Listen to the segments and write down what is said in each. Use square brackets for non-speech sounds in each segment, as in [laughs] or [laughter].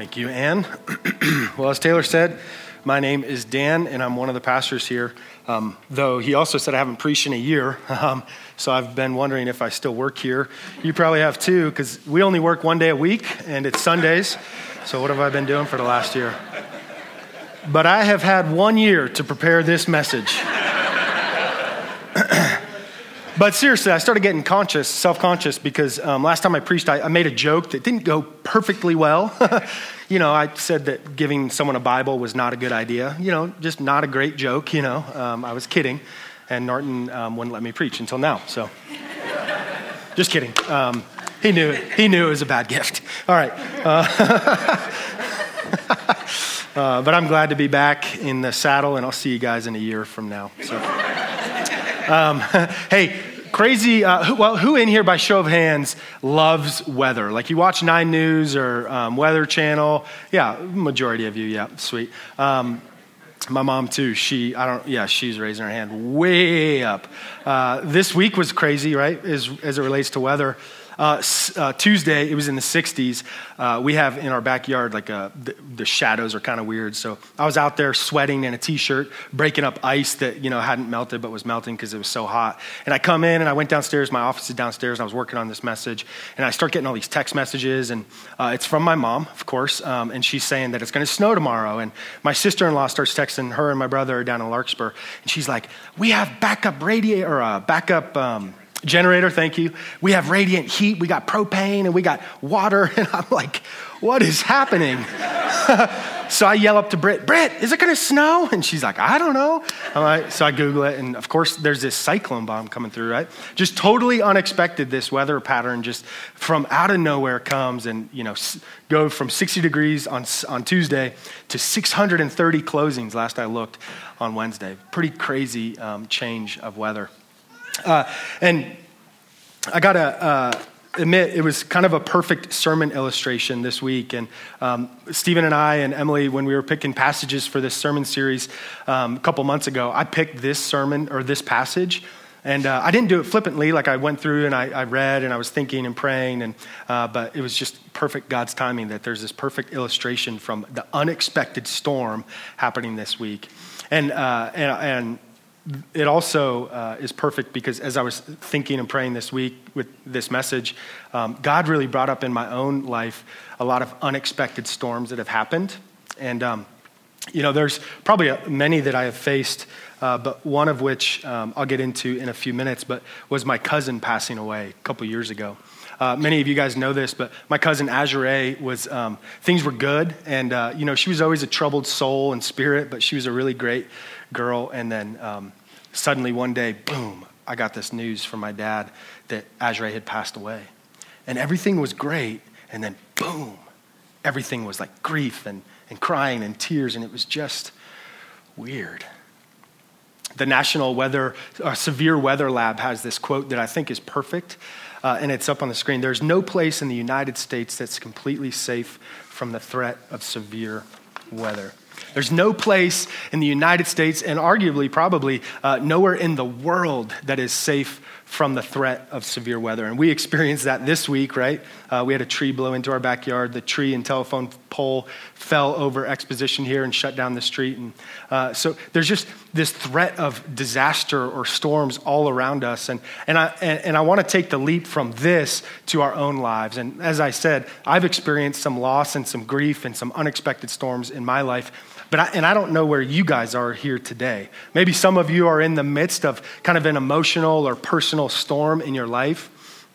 Thank you, Anne. [clears throat] well, as Taylor said, my name is Dan, and I'm one of the pastors here. Um, though he also said I haven't preached in a year, [laughs] um, so I've been wondering if I still work here. You probably have too, because we only work one day a week, and it's Sundays. So, what have I been doing for the last year? But I have had one year to prepare this message. But seriously, I started getting conscious, self conscious, because um, last time I preached, I, I, made a joke that didn't go perfectly well. [laughs] you know, I said that giving someone a Bible was not a good idea. You know, just not a great joke, you know. Um, I was kidding. And Norton um, wouldn't let me preach until now, so. [laughs] just kidding. Um, he knew it. He knew it was a bad gift. All right. Uh, [laughs] uh, but I'm glad to be back in the saddle, and I'll see you guys in a year from now. So. Um, hey, crazy. Uh, well, who in here, by show of hands, loves weather? Like you watch Nine News or um, Weather Channel? Yeah, majority of you. Yeah, sweet. Um, my mom too. She, I don't. Yeah, she's raising her hand way up. Uh, this week was crazy, right? As as it relates to weather. Uh, uh, Tuesday, it was in the 60s. Uh, we have in our backyard, like a, uh, the, the shadows are kind of weird. So I was out there sweating in a t shirt, breaking up ice that, you know, hadn't melted but was melting because it was so hot. And I come in and I went downstairs. My office is downstairs and I was working on this message. And I start getting all these text messages. And uh, it's from my mom, of course. Um, and she's saying that it's going to snow tomorrow. And my sister in law starts texting her and my brother down in Larkspur. And she's like, We have backup radiator or backup. Um, generator, thank you. We have radiant heat, we got propane, and we got water. [laughs] And I'm like, what is happening? [laughs] so I yell up to Britt, Britt, is it gonna snow? And she's like, I don't know. I'm Like, so I Google it, and of course, there's this cyclone bomb coming through, right? Just totally unexpected, this weather pattern just from out of nowhere comes and, you know, go from 60 degrees on, on Tuesday to 630 closings last I looked on Wednesday. Pretty crazy um, change of weather. Uh, and I got to uh, admit, it was kind of a perfect sermon illustration this week. And um, Stephen and I and Emily, when we were picking passages for this sermon series um, a couple months ago, I picked this sermon or this passage. And uh, I didn't do it flippantly, like I went through and I, I read and I was thinking and praying, and, uh, but it was just perfect God's timing that there's this perfect illustration from the unexpected storm happening this week. And, uh, and, and it also uh, is perfect because as I was thinking and praying this week with this message, um, God really brought up in my own life a lot of unexpected storms that have happened. And, um, you know, there's probably many that I have faced, uh, but one of which um, I'll get into in a few minutes, but was my cousin passing away a couple years ago. Uh, many of you guys know this, but my cousin Azure was, um, things were good. And, uh, you know, she was always a troubled soul and spirit, but she was a really great girl. And then um, suddenly one day, boom, I got this news from my dad that Azure had passed away. And everything was great. And then, boom, everything was like grief and, and crying and tears. And it was just weird. The National Weather, uh, Severe Weather Lab has this quote that I think is perfect, uh, and it's up on the screen. There's no place in the United States that's completely safe from the threat of severe weather. There's no place in the United States, and arguably, probably uh, nowhere in the world, that is safe from the threat of severe weather. And we experienced that this week, right? Uh, we had a tree blow into our backyard. The tree and telephone pole fell over exposition here and shut down the street. And uh, so there's just this threat of disaster or storms all around us. And, and I, and, and I want to take the leap from this to our own lives. And as I said, I've experienced some loss and some grief and some unexpected storms in my life. But I, and I don't know where you guys are here today. Maybe some of you are in the midst of kind of an emotional or personal storm in your life,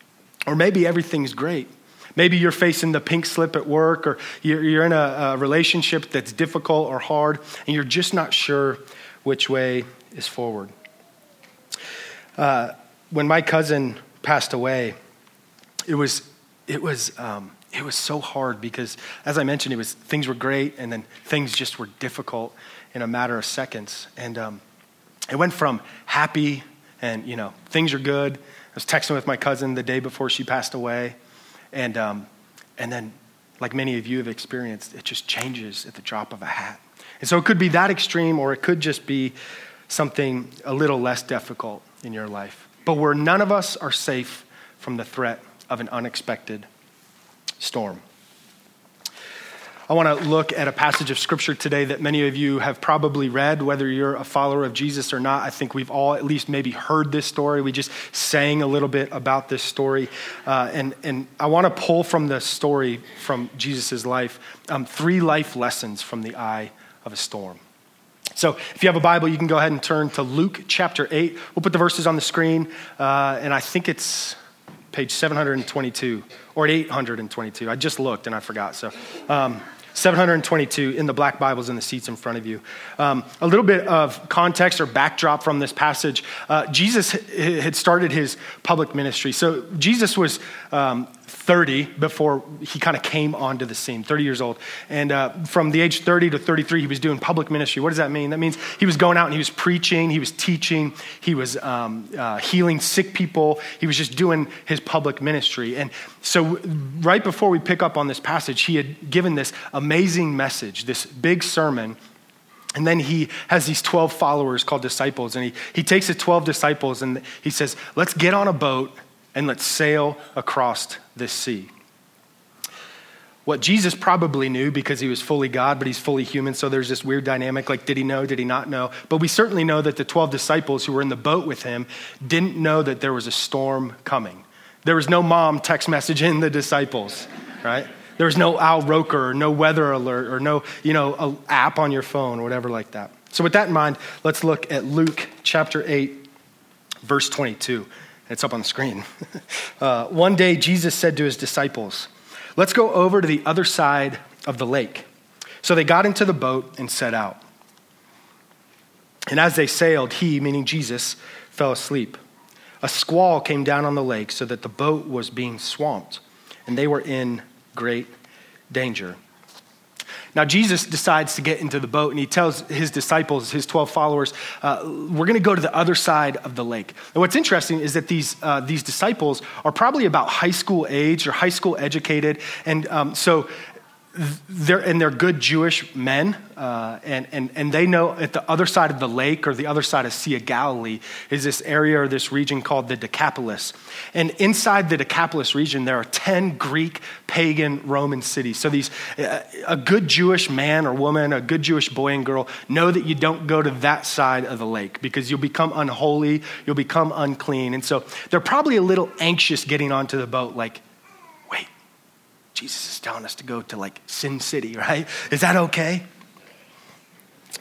or maybe everything's great. Maybe you're facing the pink slip at work, or you're in a, a relationship that's difficult or hard, and you're just not sure which way is forward. Uh, when my cousin passed away, it was, it was um, it was so hard because, as I mentioned, it was things were great and then things just were difficult in a matter of seconds. And um, it went from happy and you know things are good. I was texting with my cousin the day before she passed away, and um, and then, like many of you have experienced, it just changes at the drop of a hat. And so it could be that extreme, or it could just be something a little less difficult in your life. But where none of us are safe from the threat of an unexpected storm. I want to look at a passage of scripture today that many of you have probably read, whether you're a follower of Jesus or not. I think we've all at least maybe heard this story. We just sang a little bit about this story. Uh, and, and I want to pull from the story from Jesus' life um, three life lessons from the eye of a storm. So if you have a Bible, you can go ahead and turn to Luke chapter 8. We'll put the verses on the screen, uh, and I think it's page 722 or 822. I just looked and I forgot. So. Um, 722 in the black Bibles in the seats in front of you. Um, a little bit of context or backdrop from this passage. Uh, Jesus had started his public ministry. So Jesus was um, 30 before he kind of came onto the scene, 30 years old. And uh, from the age 30 to 33, he was doing public ministry. What does that mean? That means he was going out and he was preaching, he was teaching, he was um, uh, healing sick people, he was just doing his public ministry. And so, right before we pick up on this passage, he had given this amazing message, this big sermon. And then he has these 12 followers called disciples. And he, he takes the 12 disciples and he says, Let's get on a boat and let's sail across this sea. What Jesus probably knew because he was fully God, but he's fully human, so there's this weird dynamic like, did he know, did he not know? But we certainly know that the 12 disciples who were in the boat with him didn't know that there was a storm coming. There was no mom text messaging the disciples, right? There was no Al Roker, or no weather alert, or no, you know, app on your phone, or whatever like that. So with that in mind, let's look at Luke chapter 8, verse 22. It's up on the screen. [laughs] uh, one day, Jesus said to his disciples, Let's go over to the other side of the lake. So they got into the boat and set out. And as they sailed, he, meaning Jesus, fell asleep. A squall came down on the lake so that the boat was being swamped, and they were in great danger. Now, Jesus decides to get into the boat and he tells his disciples, his 12 followers, uh, we're going to go to the other side of the lake. And what's interesting is that these, uh, these disciples are probably about high school age or high school educated. And um, so they're, and they're good Jewish men, uh, and, and, and they know at the other side of the lake or the other side of Sea of Galilee is this area or this region called the Decapolis. And inside the Decapolis region, there are 10 Greek, pagan, Roman cities. So these, uh, a good Jewish man or woman, a good Jewish boy and girl, know that you don't go to that side of the lake because you'll become unholy, you'll become unclean. And so they're probably a little anxious getting onto the boat, like, Jesus is telling us to go to like Sin City, [laughs] right? Is that okay?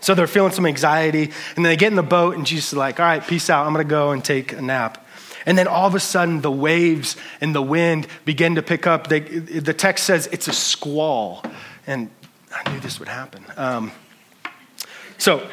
So they're feeling some anxiety, and then they get in the boat, and Jesus is like, All right, peace out. I'm going to go and take a nap. And then all of a sudden, the waves and the wind begin to pick up. They, the text says it's a squall. And I knew this would happen. Um, so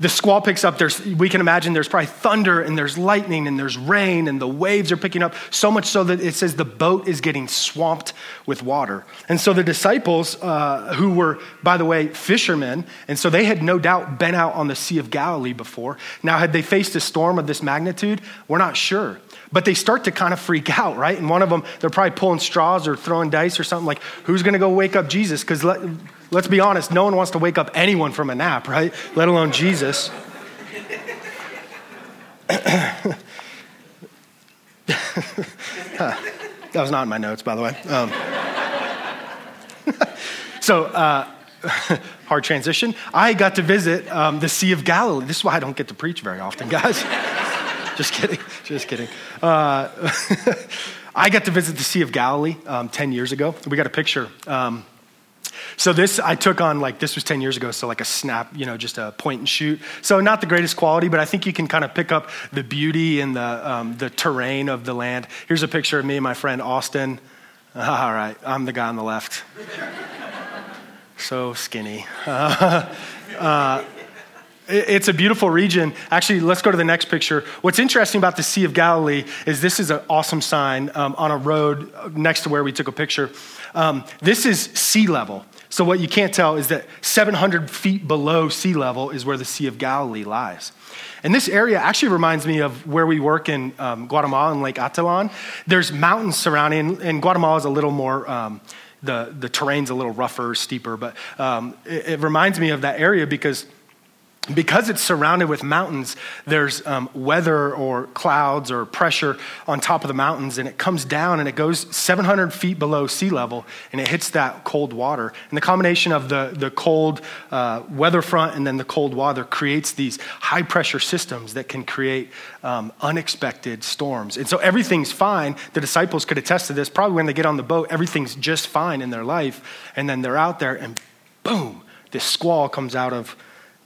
the squall picks up. There's, we can imagine there's probably thunder and there's lightning and there's rain and the waves are picking up so much so that it says the boat is getting swamped with water. And so the disciples, uh, who were, by the way, fishermen, and so they had no doubt been out on the Sea of Galilee before. Now, had they faced a storm of this magnitude? We're not sure. But they start to kind of freak out, right? And one of them, they're probably pulling straws or throwing dice or something like, who's going to go wake up Jesus? Because let, let's be honest, no one wants to wake up anyone from a nap, right? Let alone Jesus. [laughs] that was not in my notes, by the way. Um, [laughs] so, uh, [laughs] hard transition. I got to visit um, the Sea of Galilee. This is why I don't get to preach very often, guys. [laughs] just kidding. Just kidding. Uh, [laughs] I got to visit the Sea of Galilee um, 10 years ago. We got a picture. Um, so this I took on like this was 10 years ago, so like a snap, you know, just a point and shoot. So not the greatest quality, but I think you can kind of pick up the beauty and the um, the terrain of the land. Here's a picture of me and my friend Austin. [laughs] All right, I'm the guy on the left. so skinny. Uh, uh, it's a beautiful region. Actually, let's go to the next picture. What's interesting about the Sea of Galilee is this is an awesome sign um, on a road next to where we took a picture. Um, this is sea level. So, what you can't tell is that 700 feet below sea level is where the Sea of Galilee lies. And this area actually reminds me of where we work in um, Guatemala and Lake Atitlan. There's mountains surrounding, and Guatemala is a little more. Um, the, the terrain's a little rougher, steeper, but um, it, it reminds me of that area because because it's surrounded with mountains, there's um, weather or clouds or pressure on top of the mountains, and it comes down and it goes 700 feet below sea level, and it hits that cold water. And the combination of the, the cold uh, weather front and then the cold water creates these high pressure systems that can create um, unexpected storms. And so everything's fine. The disciples could attest to this. Probably when they get on the boat, everything's just fine in their life, and then they're out there, and boom, this squall comes out of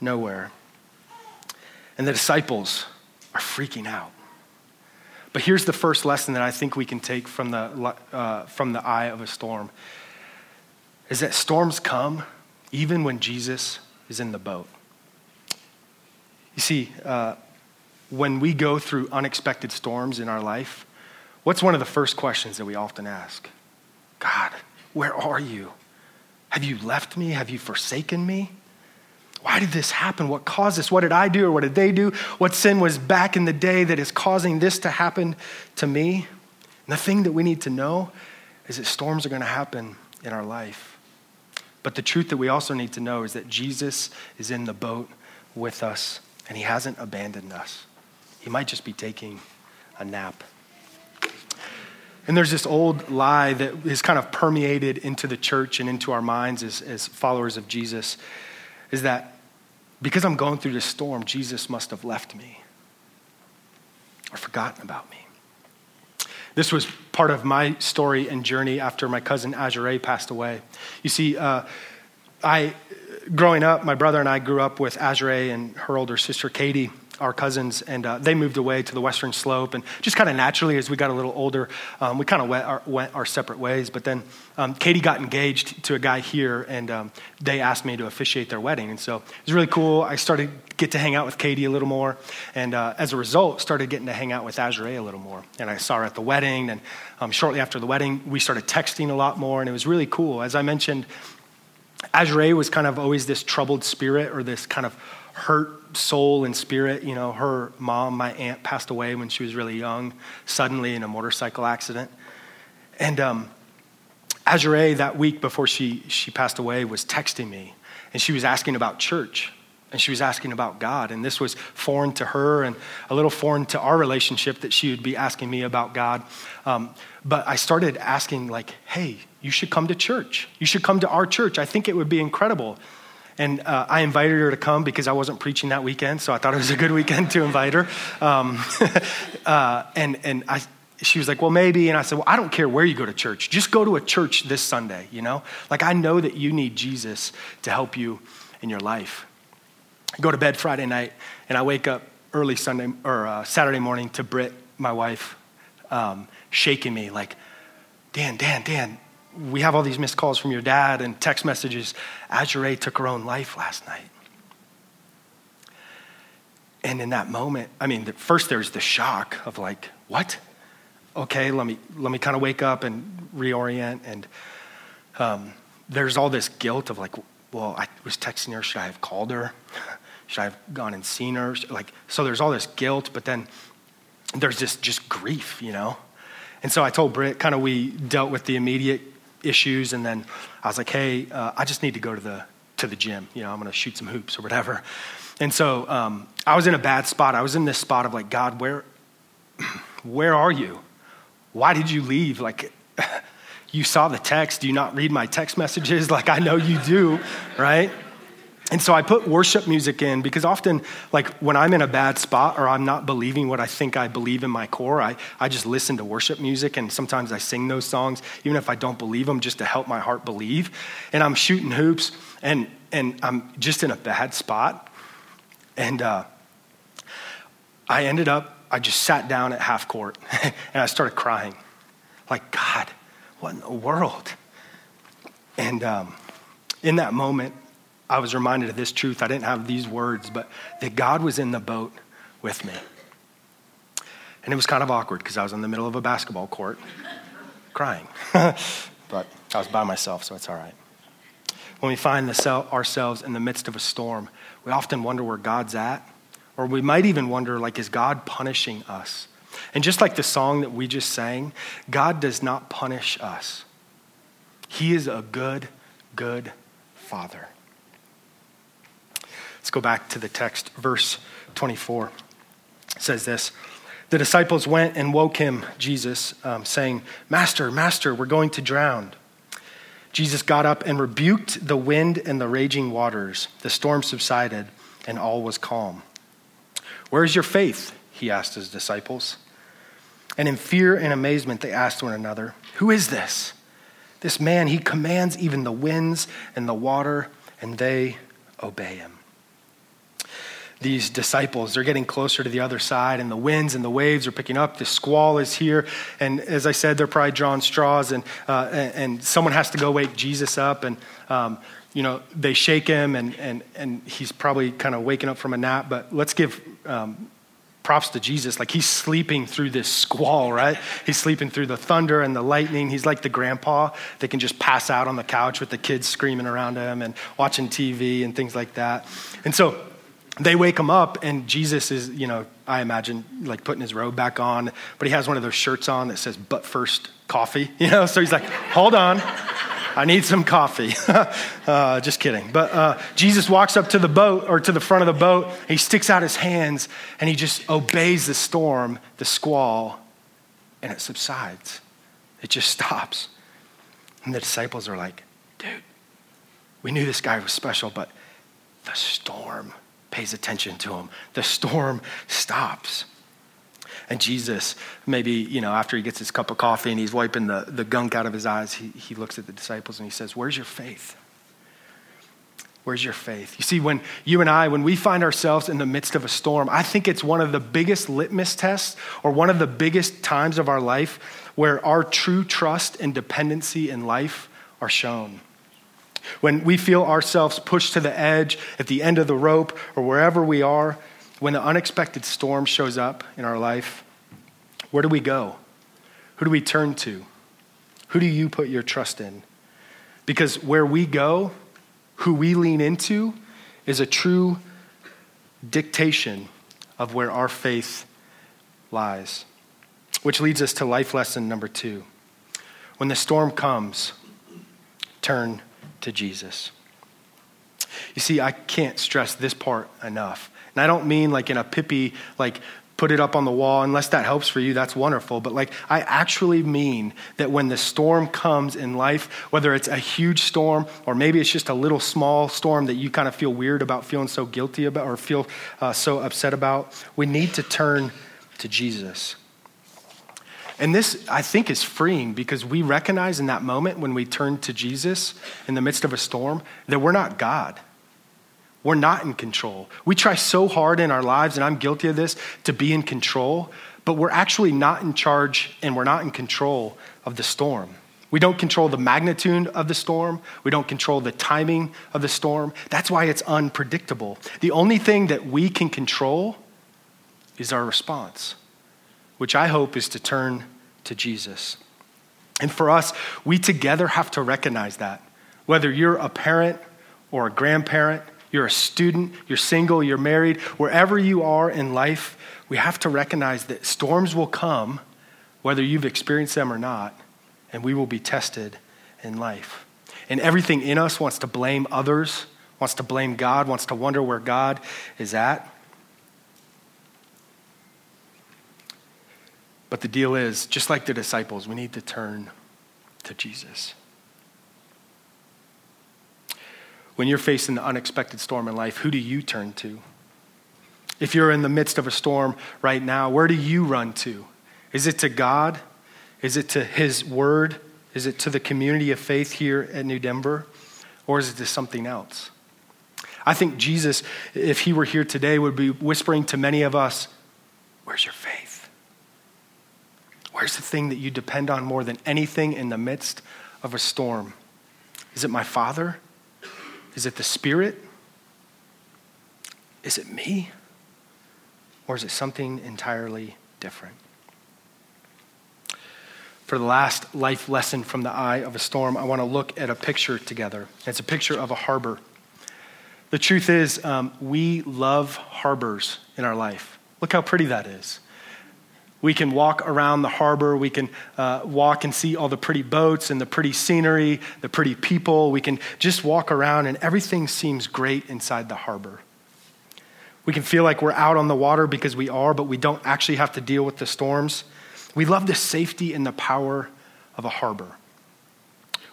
nowhere. And the disciples are freaking out. But here's the first lesson that I think we can take from the, uh, from the eye of a storm is that storms come even when Jesus is in the boat. You see, uh, when we go through unexpected storms in our life, what's one of the first questions that we often ask? God, where are you? Have you left me? Have you forsaken me? Why did this happen? What caused this? What did I do or what did they do? What sin was back in the day that is causing this to happen to me? And the thing that we need to know is that storms are going to happen in our life. But the truth that we also need to know is that Jesus is in the boat with us and he hasn't abandoned us. He might just be taking a nap. And there's this old lie that is kind of permeated into the church and into our minds as, as followers of Jesus is that because I'm going through this storm, Jesus must have left me or forgotten about me. This was part of my story and journey after my cousin Azure passed away. You see, uh, I, growing up, my brother and I grew up with Azure and her older sister Katie our cousins, and uh, they moved away to the western slope. And just kind of naturally, as we got a little older, um, we kind of went our, went our, separate ways. But then um, Katie got engaged to a guy here, and um, they asked me to officiate their wedding. And so it was really cool. I started get to hang out with Katie a little more, and uh, as a result, started getting to hang out with Azure a little more. And I saw her at the wedding, and um, shortly after the wedding, we started texting a lot more, and it was really cool. As I mentioned, Azure was kind of always this troubled spirit or this kind of hurt soul and spirit. You know, her mom, my aunt, passed away when she was really young, suddenly in a motorcycle accident. And um, Azure, that week before she, she passed away, was texting me, and she was asking about church. And she was asking about God. And this was foreign to her and a little foreign to our relationship that she would be asking me about God. Um, but I started asking, like, hey, you should come to church. You should come to our church. I think it would be incredible. And uh, I invited her to come because I wasn't preaching that weekend, so I thought it was a good weekend to invite her. Um, [laughs] uh, and and I, she was like, well, maybe. And I said, well, I don't care where you go to church. Just go to a church this Sunday, you know? Like, I know that you need Jesus to help you in your life. I go to bed Friday night, and I wake up early Sunday or uh, Saturday morning to Britt, my wife, um, shaking me like, Dan, Dan, Dan, we have all these missed calls from your dad and text messages. Azure took her own life last night. And in that moment, I mean, first there's the shock of like, what? Okay, let me let me kind of wake up and reorient. And um, there's all this guilt of like, well, I was texting her. Should I have called her? [laughs] Should I have gone and seen her? Like, so there's all this guilt, but then there's this just grief, you know. And so I told Britt, kind of, we dealt with the immediate issues, and then I was like, hey, uh, I just need to go to the to the gym. You know, I'm going to shoot some hoops or whatever. And so um, I was in a bad spot. I was in this spot of like, God, where [clears throat] where are you? Why did you leave? Like. [laughs] you saw the text. Do you not read my text messages? [laughs] Like I know you do, right? And so I put worship music in because often, like when I'm in a bad spot or I'm not believing what I think I believe in my core, I, I just listen to worship music and sometimes I sing those songs, even if I don't believe them, just to help my heart believe. And I'm shooting hoops and, and I'm just in a bad spot. And uh, I ended up, I just sat down at half court [laughs] and I started crying. Like, God, what in the world? And um, in that moment, I was reminded of this truth. I didn't have these words, but that God was in the boat with me. And it was kind of awkward because I was in the middle of a basketball court crying. [laughs] but I was by myself, so it's all right. When we find ourselves in the midst of a storm, we often wonder where God's at, or we might even wonder, like, is God punishing us? And just like the song that we just sang, God does not punish us. He is a good, good Father. Let's go back to the text, verse 24. It says this The disciples went and woke him, Jesus, um, saying, Master, Master, we're going to drown. Jesus got up and rebuked the wind and the raging waters. The storm subsided, and all was calm. Where is your faith? He asked his disciples. And in fear and amazement, they asked one another, Who is this? This man, he commands even the winds and the water, and they obey him. These disciples, they're getting closer to the other side, and the winds and the waves are picking up. The squall is here. And as I said, they're probably drawing straws, and, uh, and, and, someone has to go wake Jesus up. And, um, you know, they shake him, and, and, and he's probably kind of waking up from a nap. But let's give um, props to Jesus. Like he's sleeping through this squall, right? He's sleeping through the thunder and the lightning. He's like the grandpa that can just pass out on the couch with the kids screaming around him and watching TV and things like that. And so they wake him up, and Jesus is, you know, I imagine like putting his robe back on, but he has one of those shirts on that says, but first coffee, [laughs] you know? So he's like, hold on. I need some coffee. [laughs] uh, just kidding. But uh, Jesus walks up to the boat or to the front of the boat. He sticks out his hands and he just obeys the storm, the squall, and it subsides. It just stops. And the disciples are like, dude, we knew this guy was special, but the storm pays attention to him. The storm stops. And Jesus, maybe, you know, after he gets his cup of coffee and he's wiping the, the gunk out of his eyes, he, he looks at the disciples and he says, Where's your faith? Where's your faith? You see, when you and I, when we find ourselves in the midst of a storm, I think it's one of the biggest litmus tests or one of the biggest times of our life where our true trust and dependency in life are shown. When we feel ourselves pushed to the edge, at the end of the rope, or wherever we are, when the unexpected storm shows up in our life, where do we go? Who do we turn to? Who do you put your trust in? Because where we go, who we lean into, is a true dictation of where our faith lies. Which leads us to life lesson number two. When the storm comes, turn to Jesus. You see, I can't stress this part enough. And I don't mean like in a pippy, like put it up on the wall, unless that helps for you, that's wonderful. But like, I actually mean that when the storm comes in life, whether it's a huge storm or maybe it's just a little small storm that you kind of feel weird about, feeling so guilty about, or feel uh, so upset about, we need to turn to Jesus. And this, I think, is freeing because we recognize in that moment when we turn to Jesus in the midst of a storm that we're not God. We're not in control. We try so hard in our lives, and I'm guilty of this, to be in control, but we're actually not in charge and we're not in control of the storm. We don't control the magnitude of the storm. We don't control the timing of the storm. That's why it's unpredictable. The only thing that we can control is our response, which I hope is to turn to Jesus. And for us, we together have to recognize that. Whether you're a parent or a grandparent, you're a student, you're single, you're married, wherever you are in life, we have to recognize that storms will come, whether you've experienced them or not, and we will be tested in life. And everything in us wants to blame others, wants to blame God, wants to wonder where God is at. But the deal is, just like the disciples, we need to turn to Jesus. When you're facing the unexpected storm in life, who do you turn to? If you're in the midst of a storm right now, where do you run to? Is it to God? Is it to His Word? Is it to the community of faith here at New Denver? Or is it to something else? I think Jesus, if He were here today, would be whispering to many of us, Where's your faith? Where's the thing that you depend on more than anything in the midst of a storm? Is it my Father? Is it the Spirit? Is it me? Or is it something entirely different? For the last life lesson from the eye of a storm, I want to look at a picture together. It's a picture of a harbor. The truth is, um, we love harbors in our life. Look how pretty that is. We can walk around the harbor. We can uh, walk and see all the pretty boats and the pretty scenery, the pretty people. We can just walk around, and everything seems great inside the harbor. We can feel like we're out on the water because we are, but we don't actually have to deal with the storms. We love the safety and the power of a harbor.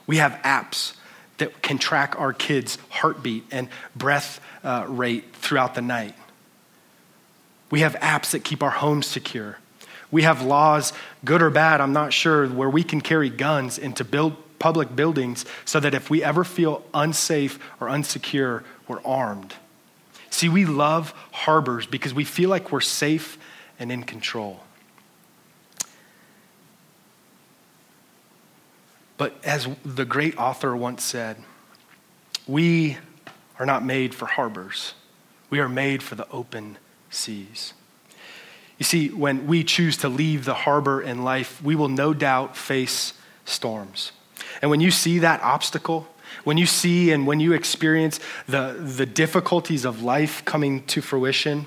We have apps that can track our kids' heartbeat and breath uh, rate throughout the night. We have apps that keep our homes secure. We have laws, good or bad, I'm not sure, where we can carry guns into build, public buildings so that if we ever feel unsafe or unsecure, we're armed. See, we love harbors because we feel like we're safe and in control. But as the great author once said, we are not made for harbors, we are made for the open seas. You see, when we choose to leave the harbor in life, we will no doubt face storms. And when you see that obstacle, when you see and when you experience the, the difficulties of life coming to fruition,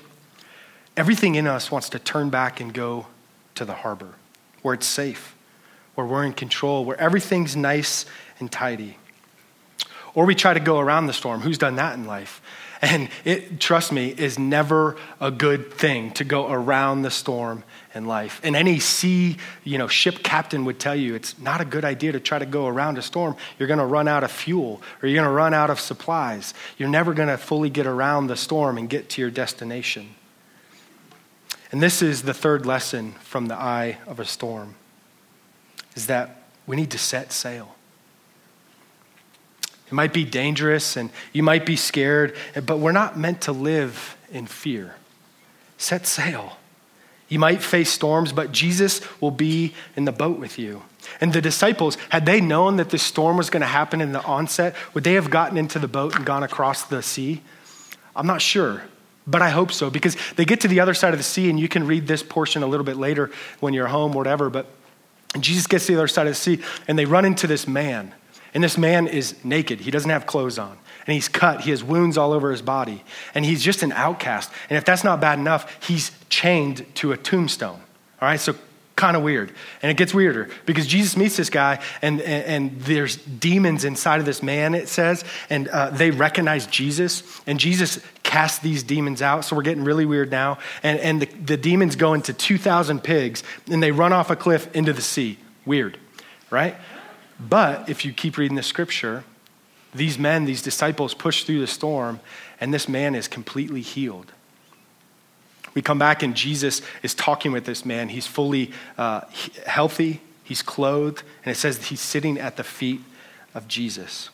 everything in us wants to turn back and go to the harbor where it's safe, where we're in control, where everything's nice and tidy. Or we try to go around the storm. Who's done that in life? And it, trust me, is never a good thing to go around the storm in life. And any sea, you know, ship captain would tell you it's not a good idea to try to go around a storm. You're going to run out of fuel or you're going to run out of supplies. You're never going to fully get around the storm and get to your destination. And this is the third lesson from the eye of a storm is that we need to set sail. It might be dangerous and you might be scared, but we're not meant to live in fear. Set sail. You might face storms, but Jesus will be in the boat with you. And the disciples, had they known that this storm was going to happen in the onset, would they have gotten into the boat and gone across the sea? I'm not sure, but I hope so because they get to the other side of the sea, and you can read this portion a little bit later when you're home, whatever. But Jesus gets to the other side of the sea, and they run into this man. And this man is naked, he doesn't have clothes on and he's cut. He has wounds all over his body. And he's just an outcast. And if that's not bad enough, he's chained to a tombstone. All right, so kind of weird. And it gets weirder because Jesus meets this guy, and, and, and there's demons inside of this man, it says, and uh, they recognize Jesus, and Jesus casts these demons out. So we're getting really weird now. And, and the, the demons go into 2,000 pigs, and they run off a cliff into the sea. Weird, right? But if you keep reading the scripture, these men, these disciples, push through the storm, and this man is completely healed. We come back, and Jesus is talking with this man. He's fully uh, healthy, he's clothed, and it says he's sitting at the feet of Jesus.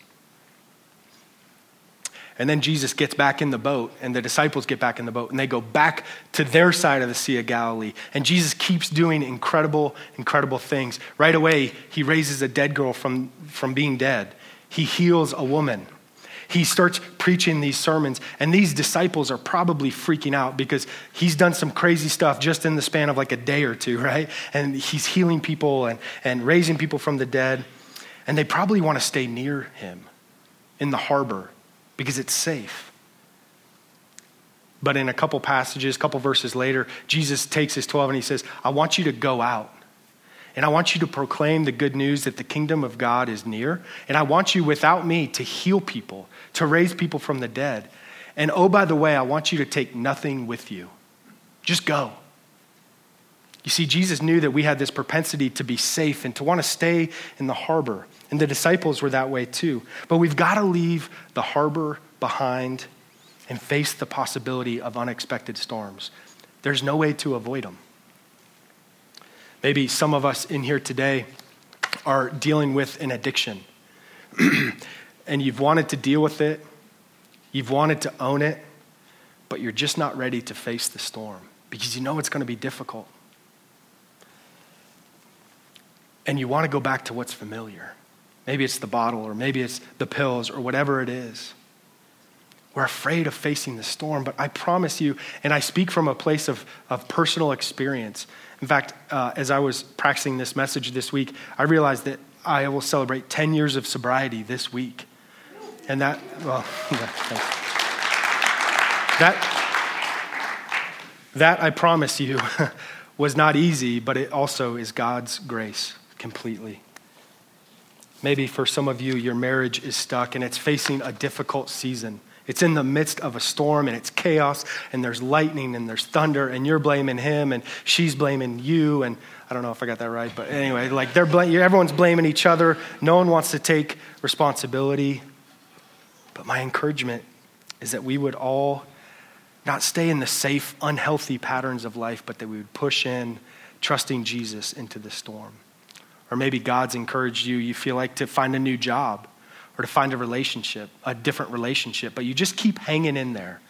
And then Jesus gets back in the boat, and the disciples get back in the boat, and they go back to their side of the Sea of Galilee. And Jesus keeps doing incredible, incredible things. Right away, he raises a dead girl from, from being dead. He heals a woman. He starts preaching these sermons, and these disciples are probably freaking out because he's done some crazy stuff just in the span of like a day or two, [laughs] right? And he's healing people and, and raising people from the dead. And they probably want to stay near him in the harbor because it's safe. But in a couple passages, a couple verses later, Jesus takes his 12 and he says, I want you to go out and I want you to proclaim the good news that the kingdom of God is near. And I want you, without me, to heal people, to raise people from the dead. And oh, by the way, I want you to take nothing with you. Just go. You see, Jesus knew that we had this propensity to be safe and to want to stay in the harbor. And the disciples were that way too. But we've got to leave the harbor behind and face the possibility of unexpected storms. There's no way to avoid them. Maybe some of us in here today are dealing with an addiction [clears throat] and you've wanted to deal with it, you've wanted to own it, but you're just not ready to face the storm because you know it's going to be difficult. And you want to go back to what's familiar. Maybe it's the bottle, or maybe it's the pills, or whatever it is. We're afraid of facing the storm, but I promise you, and I speak from a place of, of personal experience, in fact, uh, as I was practicing this message this week, I realized that I will celebrate 10 years of sobriety this week. And that, well, [laughs] that, that I promise you [laughs] was not easy, but it also is God's grace completely. Maybe for some of you, your marriage is stuck and it's facing a difficult season. It's in the midst of a storm and it's chaos and there's lightning and there's thunder and you're blaming him and she's blaming you and I don't know if I got that right, but anyway, like they're bl- everyone's blaming each other. No one wants to take responsibility. But my encouragement is that we would all not stay in the safe, unhealthy patterns of life, but that we would push in, trusting Jesus into the storm. Or maybe God's encouraged you, you feel like to find a new job or to find a relationship, a different relationship, but you just keep hanging in there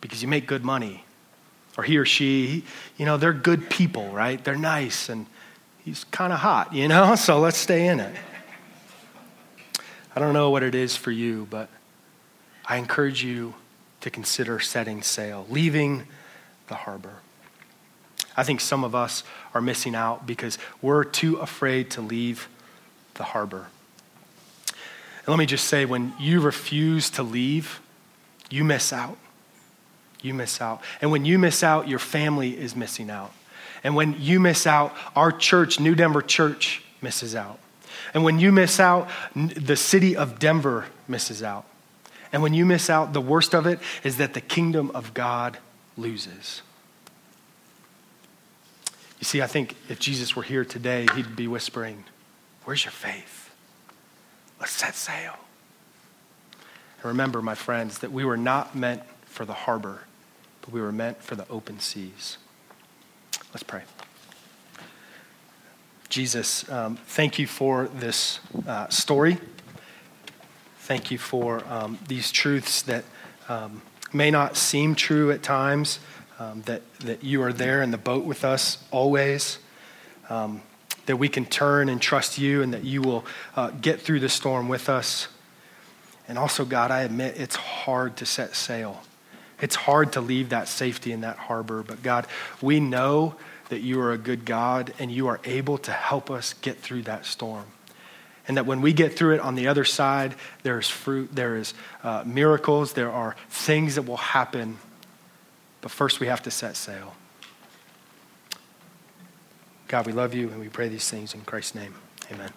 because you make good money. Or he or she, you know, they're good people, right? They're nice and he's kind of hot, you know? [laughs] So let's stay in it. I don't know what it is for you, but I encourage you to consider setting sail, leaving the harbor. I think some of us are missing out because we're too afraid to leave the harbor. And let me just say when you refuse to leave, you miss out. You miss out. And when you miss out, your family is missing out. And when you miss out, our church, New Denver Church, misses out. And when you miss out, the city of Denver misses out. And when you miss out, the worst of it is that the kingdom of God loses. You see, I think if Jesus were here today, he'd be whispering, Where's your faith? Let's set sail. And remember, my friends, that we were not meant for the harbor, but we were meant for the open seas. Let's pray. Jesus, um, thank you for this uh, story. Thank you for um, these truths that um, may not seem true at times, um, that, that you are there in the boat with us always. Um, that we can turn and trust you and that you will uh, get through the storm with us. And also, God, I admit it's hard to set sail. It's hard to leave that safety in that harbor. But God, we know that you are a good God and you are able to help us get through that storm. And that when we get through it on the other side, there is fruit, there is uh, miracles, there are things that will happen. But first, we have to set sail. God, we love you and we pray these things in Christ's name. Amen.